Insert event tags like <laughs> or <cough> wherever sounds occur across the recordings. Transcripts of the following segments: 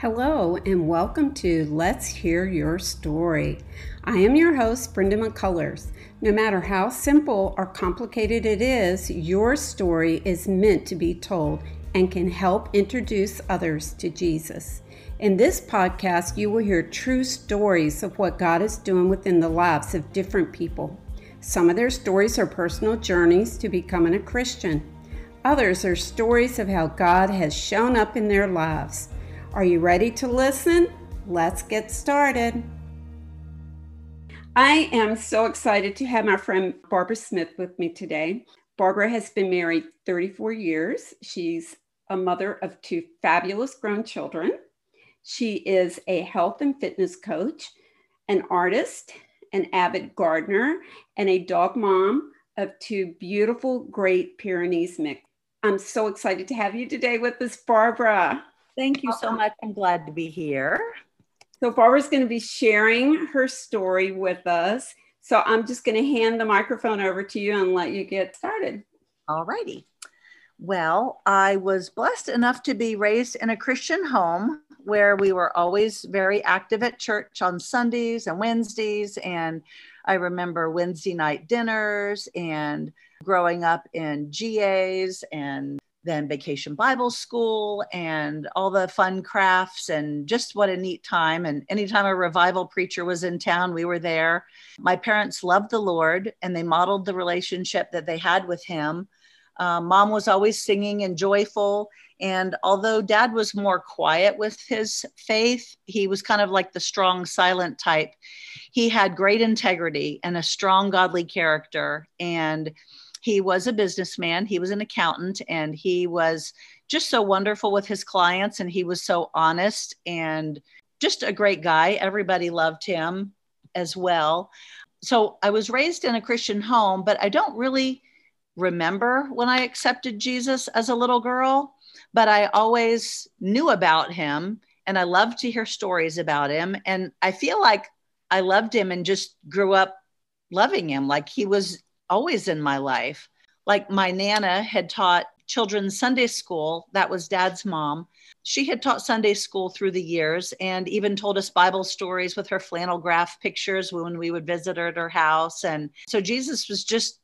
Hello, and welcome to Let's Hear Your Story. I am your host, Brenda McCullers. No matter how simple or complicated it is, your story is meant to be told and can help introduce others to Jesus. In this podcast, you will hear true stories of what God is doing within the lives of different people. Some of their stories are personal journeys to becoming a Christian. Others are stories of how God has shown up in their lives. Are you ready to listen? Let's get started. I am so excited to have my friend Barbara Smith with me today. Barbara has been married 34 years. She's a mother of two fabulous grown children. She is a health and fitness coach, an artist, an avid gardener, and a dog mom of two beautiful Great Pyrenees mix. I'm so excited to have you today with us, Barbara. Thank you so much. I'm glad to be here. So, Barbara's going to be sharing her story with us. So, I'm just going to hand the microphone over to you and let you get started. All righty. Well, I was blessed enough to be raised in a Christian home where we were always very active at church on Sundays and Wednesdays. And I remember Wednesday night dinners and growing up in GAs and then vacation Bible school and all the fun crafts and just what a neat time. And anytime a revival preacher was in town, we were there. My parents loved the Lord and they modeled the relationship that they had with Him. Um, Mom was always singing and joyful. And although dad was more quiet with his faith, he was kind of like the strong, silent type. He had great integrity and a strong, godly character. And he was a businessman, he was an accountant, and he was just so wonderful with his clients. And he was so honest and just a great guy. Everybody loved him as well. So I was raised in a Christian home, but I don't really remember when I accepted Jesus as a little girl, but I always knew about him and I loved to hear stories about him. And I feel like I loved him and just grew up loving him. Like he was always in my life. Like my Nana had taught children's Sunday school, that was dad's mom. She had taught Sunday school through the years and even told us Bible stories with her flannel graph pictures when we would visit her at her house. And so Jesus was just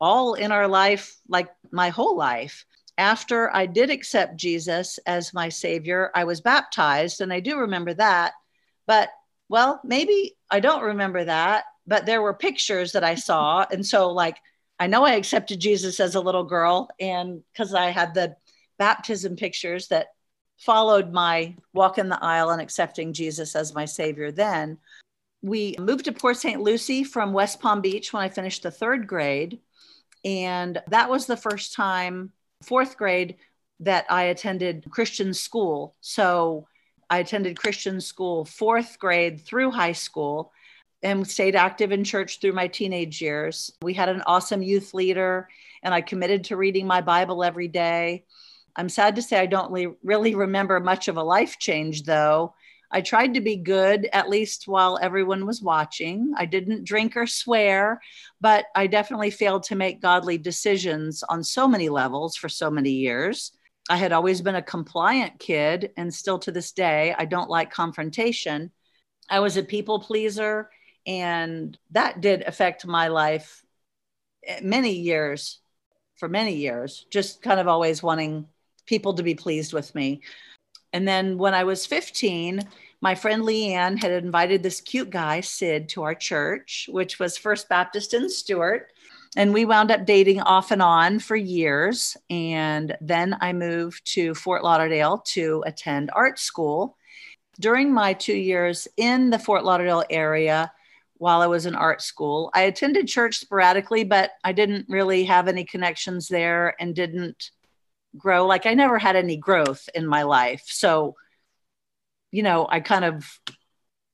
all in our life, like my whole life. After I did accept Jesus as my Savior, I was baptized, and I do remember that. But, well, maybe I don't remember that but there were pictures that I saw. And so, like, I know I accepted Jesus as a little girl, and because I had the baptism pictures that followed my walk in the aisle and accepting Jesus as my Savior then. We moved to Port St. Lucie from West Palm Beach when I finished the third grade. And that was the first time, fourth grade, that I attended Christian school. So I attended Christian school fourth grade through high school and stayed active in church through my teenage years. We had an awesome youth leader, and I committed to reading my Bible every day. I'm sad to say I don't really remember much of a life change, though. I tried to be good, at least while everyone was watching. I didn't drink or swear, but I definitely failed to make godly decisions on so many levels for so many years. I had always been a compliant kid, and still to this day, I don't like confrontation. I was a people pleaser and that did affect my life eh, many years for many years just kind of always wanting people to be pleased with me. And then when i was 15 my friend leanne had invited this cute guy sid to our church which was first baptist in stuart. And we wound up dating off and on for years. And then i moved to fort lauderdale to attend art school. During my two years in the fort lauderdale area while I was in art school. I attended church sporadically, but I didn't really have any connections there and didn't grow. Like I never had any growth in my life. So, you know, I kind of,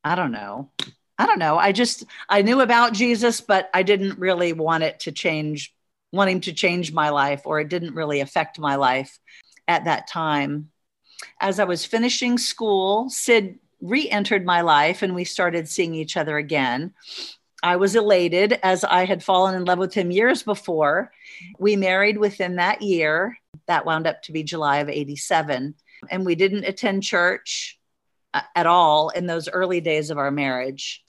I don't know. I don't know. I just, I knew about Jesus, but I didn't really want it to change, wanting to change my life, or it didn't really affect my life at that time. As I was finishing school, Sid re entered my life and we started seeing each other again. I was elated as I had fallen in love with him years before. We married within that year. That wound up to be July of 87. And we didn't attend church uh, at all in those early days of our marriage.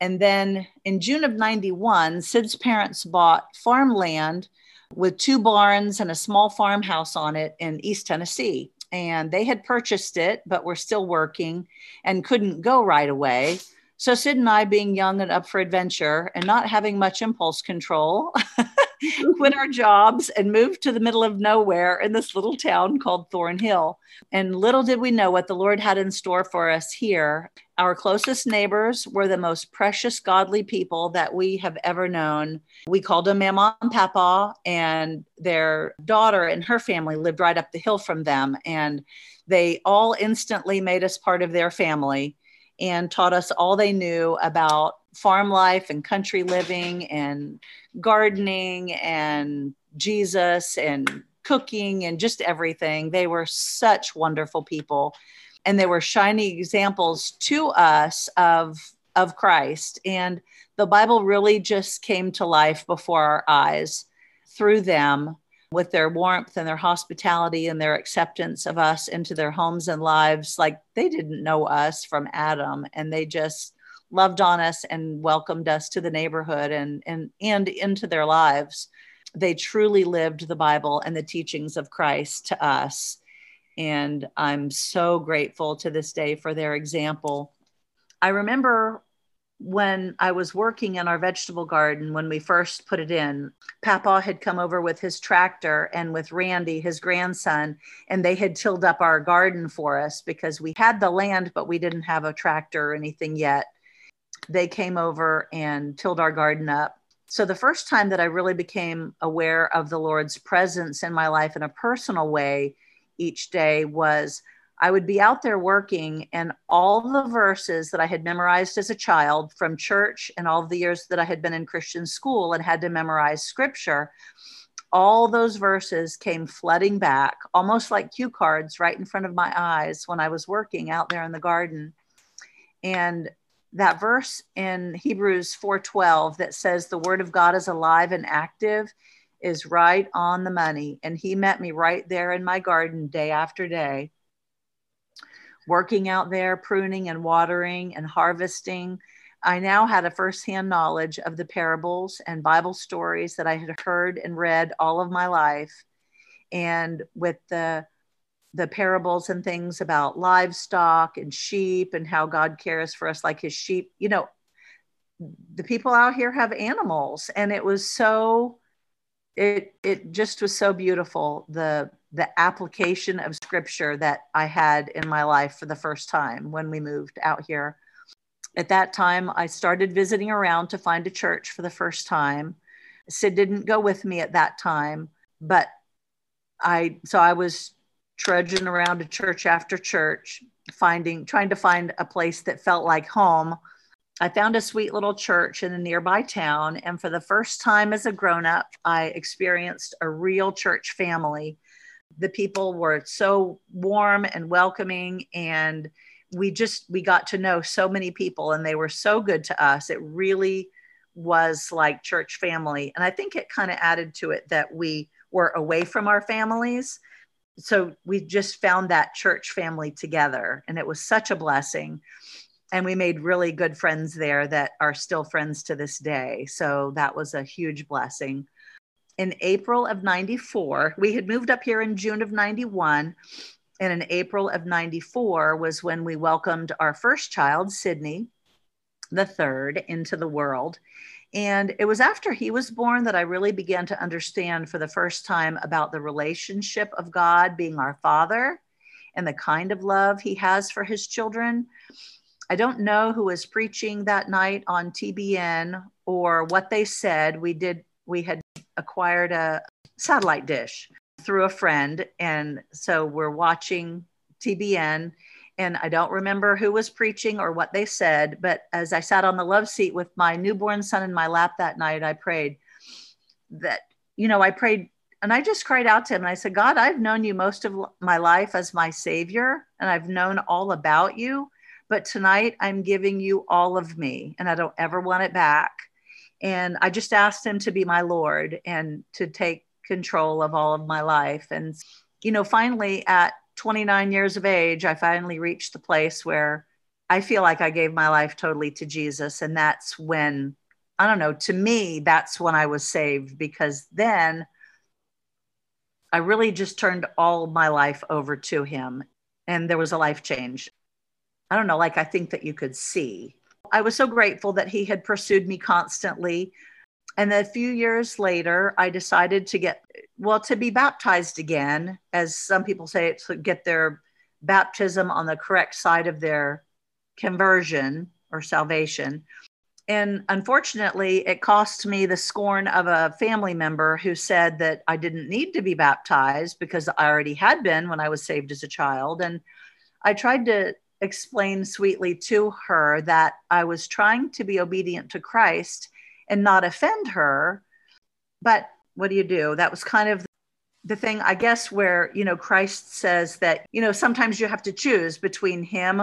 And then in June of 91, Sid's parents bought farmland with two barns and a small farmhouse on it in East Tennessee. And they had purchased it, but were still working and couldn't go right away. So Sid and I, being young and up for adventure and not having much impulse control, <laughs> <laughs> quit our jobs and moved to the middle of nowhere in this little town called Thornhill. And little did we know what the Lord had in store for us here. Our closest neighbors were the most precious, godly people that we have ever known. We called them Mama and Papa, and their daughter and her family lived right up the hill from them. And they all instantly made us part of their family and taught us all they knew about farm life and country living and gardening and Jesus and cooking and just everything. They were such wonderful people. And they were shining examples to us of, of Christ. And the Bible really just came to life before our eyes through them with their warmth and their hospitality and their acceptance of us into their homes and lives. Like they didn't know us from Adam and they just loved on us and welcomed us to the neighborhood and, and, and into their lives. They truly lived the Bible and the teachings of Christ to us. And I'm so grateful to this day for their example. I remember when I was working in our vegetable garden when we first put it in, Papa had come over with his tractor and with Randy, his grandson, and they had tilled up our garden for us because we had the land, but we didn't have a tractor or anything yet. They came over and tilled our garden up. So, the first time that I really became aware of the Lord's presence in my life in a personal way each day was I would be out there working, and all the verses that I had memorized as a child from church and all the years that I had been in Christian school and had to memorize scripture, all those verses came flooding back, almost like cue cards right in front of my eyes when I was working out there in the garden. And that verse in Hebrews 4:12 that says the word of God is alive and active is right on the money and he met me right there in my garden day after day working out there, pruning and watering and harvesting. I now had a firsthand knowledge of the parables and Bible stories that I had heard and read all of my life. And with the the parables and things about livestock and sheep and how God cares for us like his sheep, you know, the people out here have animals and it was so it it just was so beautiful the the application of scripture that I had in my life for the first time when we moved out here. At that time, I started visiting around to find a church for the first time. Sid didn't go with me at that time, but I so I was trudging around to church after church, finding trying to find a place that felt like home. I found a sweet little church in a nearby town, and for the first time as a grown up, I experienced a real church family the people were so warm and welcoming and we just we got to know so many people and they were so good to us it really was like church family and i think it kind of added to it that we were away from our families so we just found that church family together and it was such a blessing and we made really good friends there that are still friends to this day so that was a huge blessing in April of 94. We had moved up here in June of 91. And in April of 94 was when we welcomed our first child, Sydney, the third, into the world. And it was after he was born that I really began to understand for the first time about the relationship of God being our father and the kind of love he has for his children. I don't know who was preaching that night on TBN or what they said. We did, we had acquired a satellite dish through a friend. And so we're watching TBN. And I don't remember who was preaching or what they said, but as I sat on the love seat with my newborn son in my lap that night, I prayed that, you know, I prayed and I just cried out to him and I said, God, I've known you most of my life as my savior and I've known all about you. But tonight I'm giving you all of me and I don't ever want it back. And I just asked him to be my Lord and to take control of all of my life. And, you know, finally at 29 years of age, I finally reached the place where I feel like I gave my life totally to Jesus. And that's when, I don't know, to me, that's when I was saved because then I really just turned all my life over to Him and there was a life change. I don't know, like I think that you could see. I was so grateful that He had pursued me constantly. And a few years later, I decided to get, well, to be baptized again, as some people say, to get their baptism on the correct side of their conversion or salvation. And unfortunately, it cost me the scorn of a family member who said that I didn't need to be baptized because I already had been when I was saved as a child. And I tried to explain sweetly to her that I was trying to be obedient to Christ and not offend her. But what do you do? That was kind of the thing, I guess, where, you know, Christ says that, you know, sometimes you have to choose between him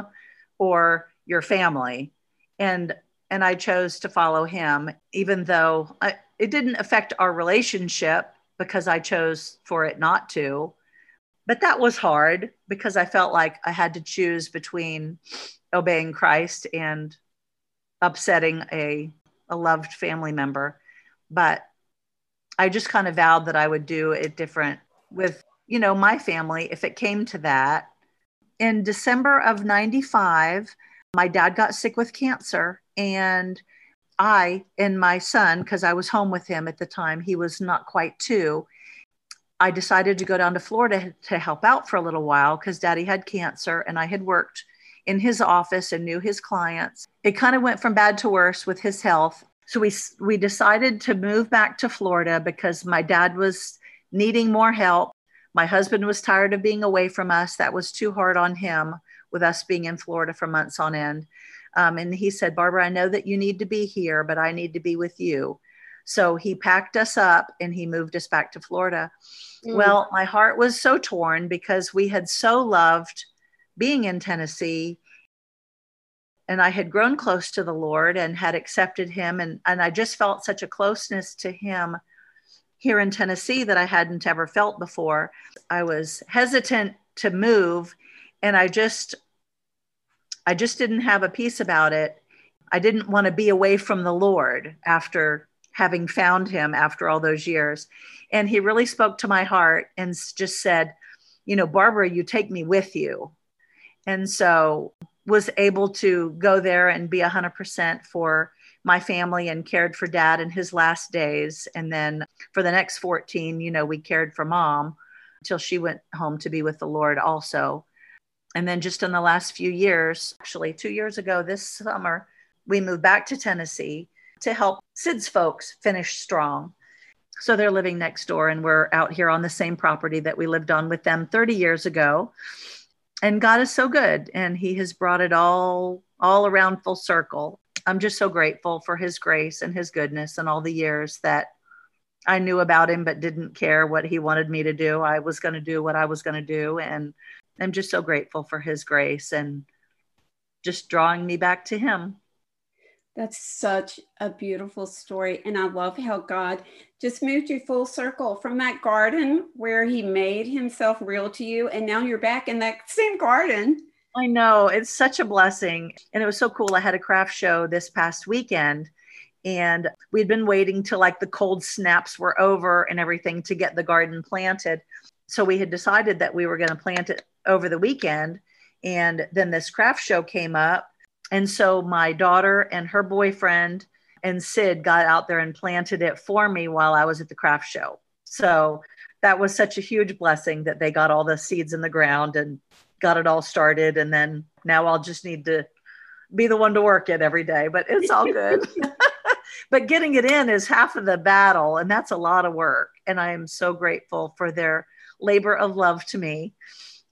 or your family. And and I chose to follow him, even though I, it didn't affect our relationship because I chose for it not to. But that was hard because I felt like I had to choose between obeying Christ and upsetting a a loved family member. But I just kind of vowed that I would do it different with, you know, my family if it came to that. In December of 95, my dad got sick with cancer and I and my son, because I was home with him at the time, he was not quite two. I decided to go down to Florida to help out for a little while because daddy had cancer and I had worked in his office and knew his clients. It kind of went from bad to worse with his health. So we we decided to move back to Florida because my dad was needing more help. My husband was tired of being away from us. That was too hard on him with us being in Florida for months on end. Um, and he said, Barbara, I know that you need to be here, but I need to be with you. So he packed us up and he moved us back to Florida. Mm. Well, my heart was so torn because we had so loved being in Tennessee and I had grown close to the Lord and had accepted him and and I just felt such a closeness to him here in Tennessee that I hadn't ever felt before. I was hesitant to move and I just I just didn't have a peace about it. I didn't want to be away from the Lord after having found him after all those years. And he really spoke to my heart and just said, you know, Barbara, you take me with you and so was able to go there and be 100% for my family and cared for dad in his last days. And then for the next 14 you know we cared for mom until she went home to be with the lord also. And then just in the last few years actually 2 years ago this summer we moved back to Tennessee to help Sid's folks finish strong. So they're living next door and we're out here on the same property that we lived on with them 30 years ago and God is so good and he has brought it all all around full circle. I'm just so grateful for his grace and his goodness and all the years that I knew about him but didn't care what he wanted me to do. I was going to do what I was going to do and I'm just so grateful for his grace and just drawing me back to him. That's such a beautiful story. And I love how God just moved you full circle from that garden where He made Himself real to you. And now you're back in that same garden. I know. It's such a blessing. And it was so cool. I had a craft show this past weekend. And we'd been waiting till like the cold snaps were over and everything to get the garden planted. So we had decided that we were going to plant it over the weekend. And then this craft show came up and so my daughter and her boyfriend and Sid got out there and planted it for me while I was at the craft show. So that was such a huge blessing that they got all the seeds in the ground and got it all started. And then now I'll just need to be the one to work it every day, but it's all good. <laughs> <laughs> but getting it in is half of the battle, and that's a lot of work. And I am so grateful for their labor of love to me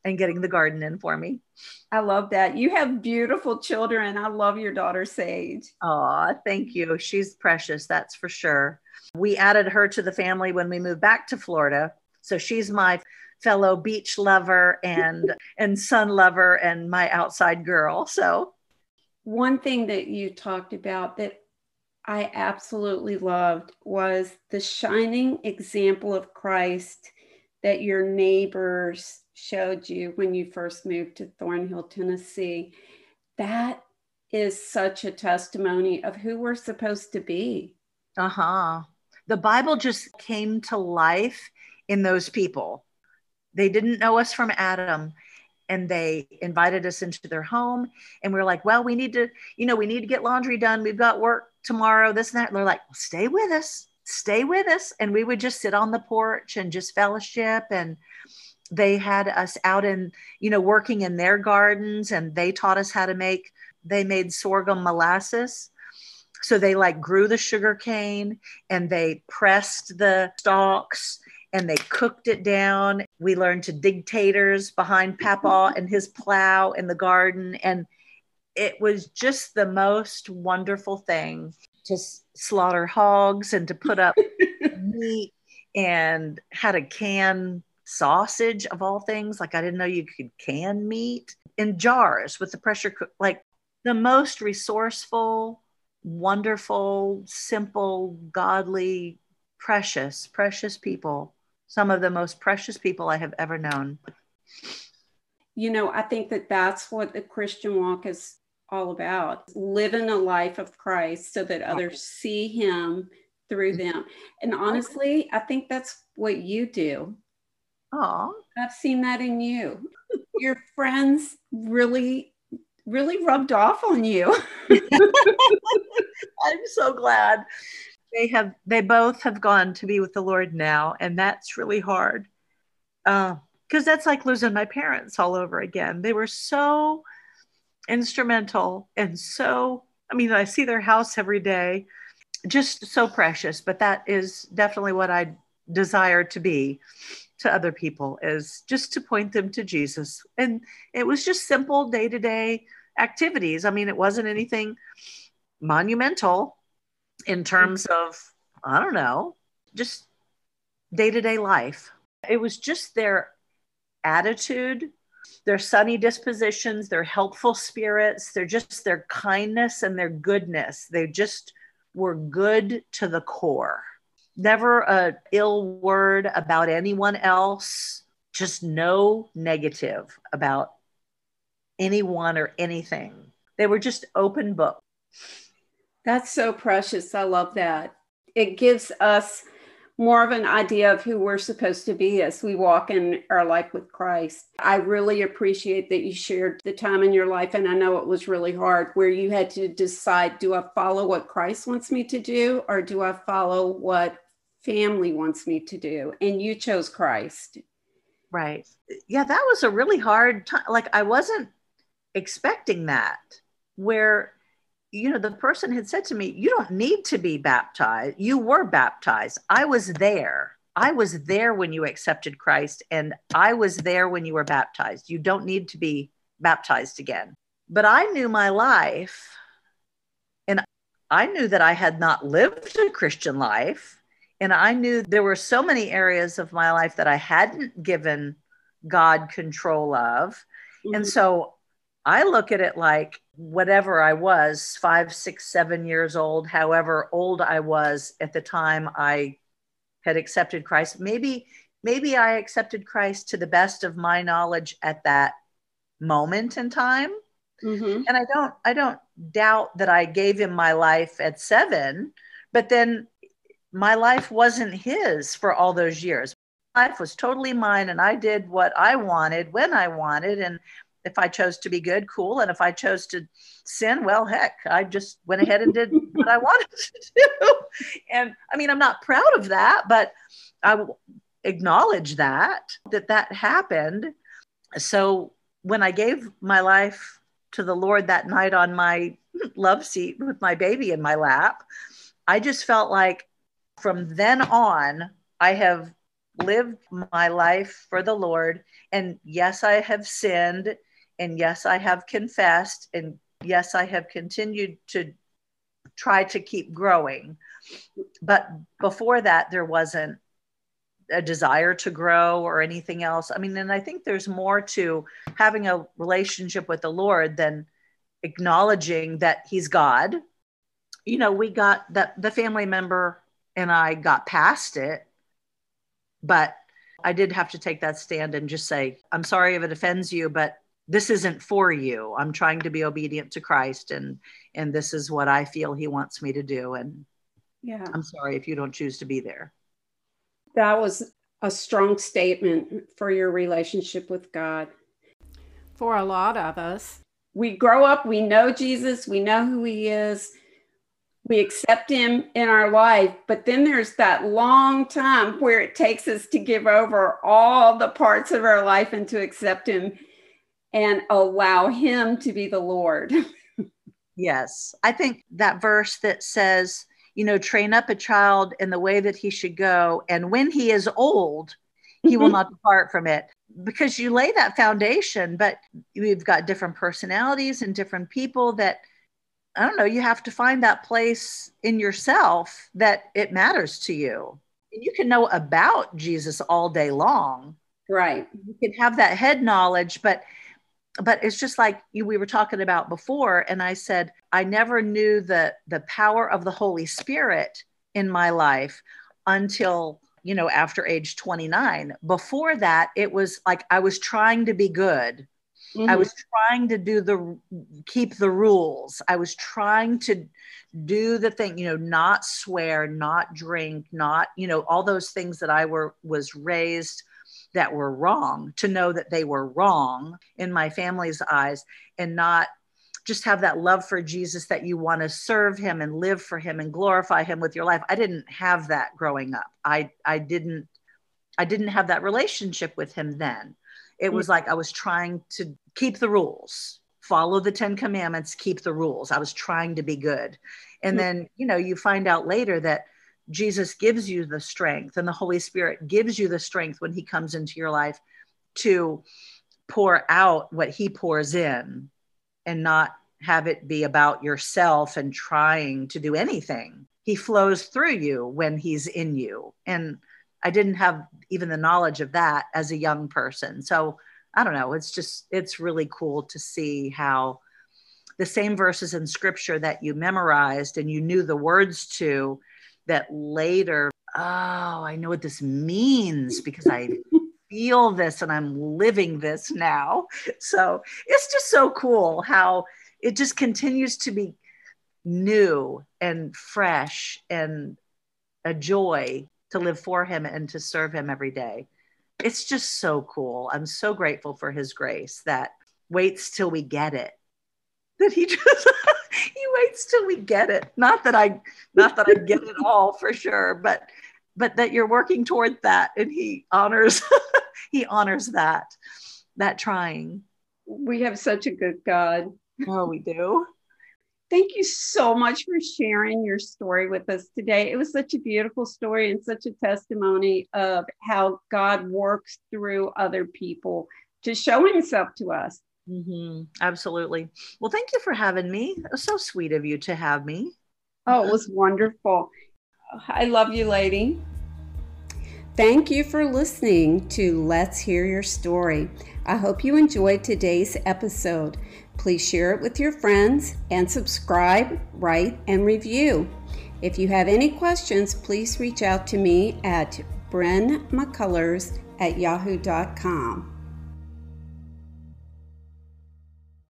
and getting the garden in for me. I love that. You have beautiful children. I love your daughter, Sage. Oh, thank you. She's precious, that's for sure. We added her to the family when we moved back to Florida. So she's my fellow beach lover and and sun lover and my outside girl. So one thing that you talked about that I absolutely loved was the shining example of Christ that your neighbors showed you when you first moved to Thornhill, Tennessee. That is such a testimony of who we're supposed to be. Uh huh. The Bible just came to life in those people. They didn't know us from Adam and they invited us into their home and we are like well we need to you know we need to get laundry done we've got work tomorrow this and that and they're like stay with us stay with us and we would just sit on the porch and just fellowship and they had us out in you know working in their gardens and they taught us how to make they made sorghum molasses so they like grew the sugar cane and they pressed the stalks and they cooked it down. We learned to dig taters behind Papa <laughs> and his plow in the garden. And it was just the most wonderful thing to slaughter hogs and to put up <laughs> meat and how to can sausage of all things. Like I didn't know you could can meat in jars with the pressure cook. Like the most resourceful, wonderful, simple, godly, precious, precious people some of the most precious people I have ever known. You know, I think that that's what the Christian walk is all about living a life of Christ so that others see him through them. And honestly, I think that's what you do. Oh, I've seen that in you. Your friends really, really rubbed off on you. <laughs> I'm so glad. They have they both have gone to be with the lord now and that's really hard. Because uh, that's like losing my parents all over again. They were so instrumental and so i mean i see their house every day. Just so precious but that is definitely what i desire to be to other people is just to point them to jesus and it was just simple day-to-day activities i mean it wasn't anything monumental in terms of, I don't know, just day to day life. It was just their attitude, their sunny dispositions, their helpful spirits, their just their kindness and their goodness. They just were good to the core. Never a ill word about anyone else, just no negative about anyone or anything. They were just open book. That's so precious. I love that. It gives us more of an idea of who we're supposed to be as we walk in our life with Christ. I really appreciate that you shared the time in your life, and I know it was really hard where you had to decide do I follow what Christ wants me to do, or do I follow what family wants me to do? And you chose Christ. Right. Yeah, that was a really hard time. Like, I wasn't expecting that, where you know, the person had said to me, You don't need to be baptized. You were baptized. I was there. I was there when you accepted Christ, and I was there when you were baptized. You don't need to be baptized again. But I knew my life, and I knew that I had not lived a Christian life. And I knew there were so many areas of my life that I hadn't given God control of. Mm-hmm. And so I look at it like whatever I was, five, six, seven years old, however old I was at the time I had accepted Christ. Maybe, maybe I accepted Christ to the best of my knowledge at that moment in time. Mm-hmm. And I don't, I don't doubt that I gave him my life at seven, but then my life wasn't his for all those years. Life was totally mine, and I did what I wanted when I wanted, and if I chose to be good, cool. And if I chose to sin, well, heck, I just went ahead and did what I <laughs> wanted to do. And I mean, I'm not proud of that, but I acknowledge that, that that happened. So when I gave my life to the Lord that night on my love seat with my baby in my lap, I just felt like from then on, I have lived my life for the Lord. And yes, I have sinned and yes, I have confessed, and yes, I have continued to try to keep growing. But before that, there wasn't a desire to grow or anything else. I mean, and I think there's more to having a relationship with the Lord than acknowledging that He's God. You know, we got that the family member and I got past it, but I did have to take that stand and just say, I'm sorry if it offends you, but this isn't for you. I'm trying to be obedient to Christ and and this is what I feel he wants me to do and yeah. I'm sorry if you don't choose to be there. That was a strong statement for your relationship with God. For a lot of us, we grow up, we know Jesus, we know who he is, we accept him in our life, but then there's that long time where it takes us to give over all the parts of our life and to accept him and allow him to be the Lord. <laughs> yes. I think that verse that says, you know, train up a child in the way that he should go, and when he is old, he will mm-hmm. not depart from it because you lay that foundation but we've got different personalities and different people that i don't know you have to find that place in yourself that it matters to you. You can know about jesus all day long. Right. You can have that head knowledge but but it's just like you, we were talking about before and i said i never knew the the power of the holy spirit in my life until you know after age 29 before that it was like i was trying to be good mm-hmm. i was trying to do the keep the rules i was trying to do the thing you know not swear not drink not you know all those things that i were was raised that were wrong to know that they were wrong in my family's eyes and not just have that love for Jesus that you want to serve him and live for him and glorify him with your life. I didn't have that growing up. I I didn't I didn't have that relationship with him then. It was hmm. like I was trying to keep the rules, follow the 10 commandments, keep the rules. I was trying to be good. And hmm. then, you know, you find out later that Jesus gives you the strength and the Holy Spirit gives you the strength when he comes into your life to pour out what he pours in and not have it be about yourself and trying to do anything. He flows through you when he's in you. And I didn't have even the knowledge of that as a young person. So I don't know. It's just, it's really cool to see how the same verses in scripture that you memorized and you knew the words to, that later, oh, I know what this means because I <laughs> feel this and I'm living this now. So it's just so cool how it just continues to be new and fresh and a joy to live for him and to serve him every day. It's just so cool. I'm so grateful for his grace that waits till we get it. <laughs> That he just <laughs> he waits till we get it. Not that I not that I get it all for sure, but but that you're working toward that and he honors <laughs> he honors that that trying. We have such a good God. Oh, we do. Thank you so much for sharing your story with us today. It was such a beautiful story and such a testimony of how God works through other people to show himself to us. Mm-hmm. Absolutely. Well, thank you for having me. It was so sweet of you to have me. Oh, it was wonderful. I love you, lady. Thank you for listening to Let's Hear Your Story. I hope you enjoyed today's episode. Please share it with your friends and subscribe, write, and review. If you have any questions, please reach out to me at brynmccullers at yahoo.com.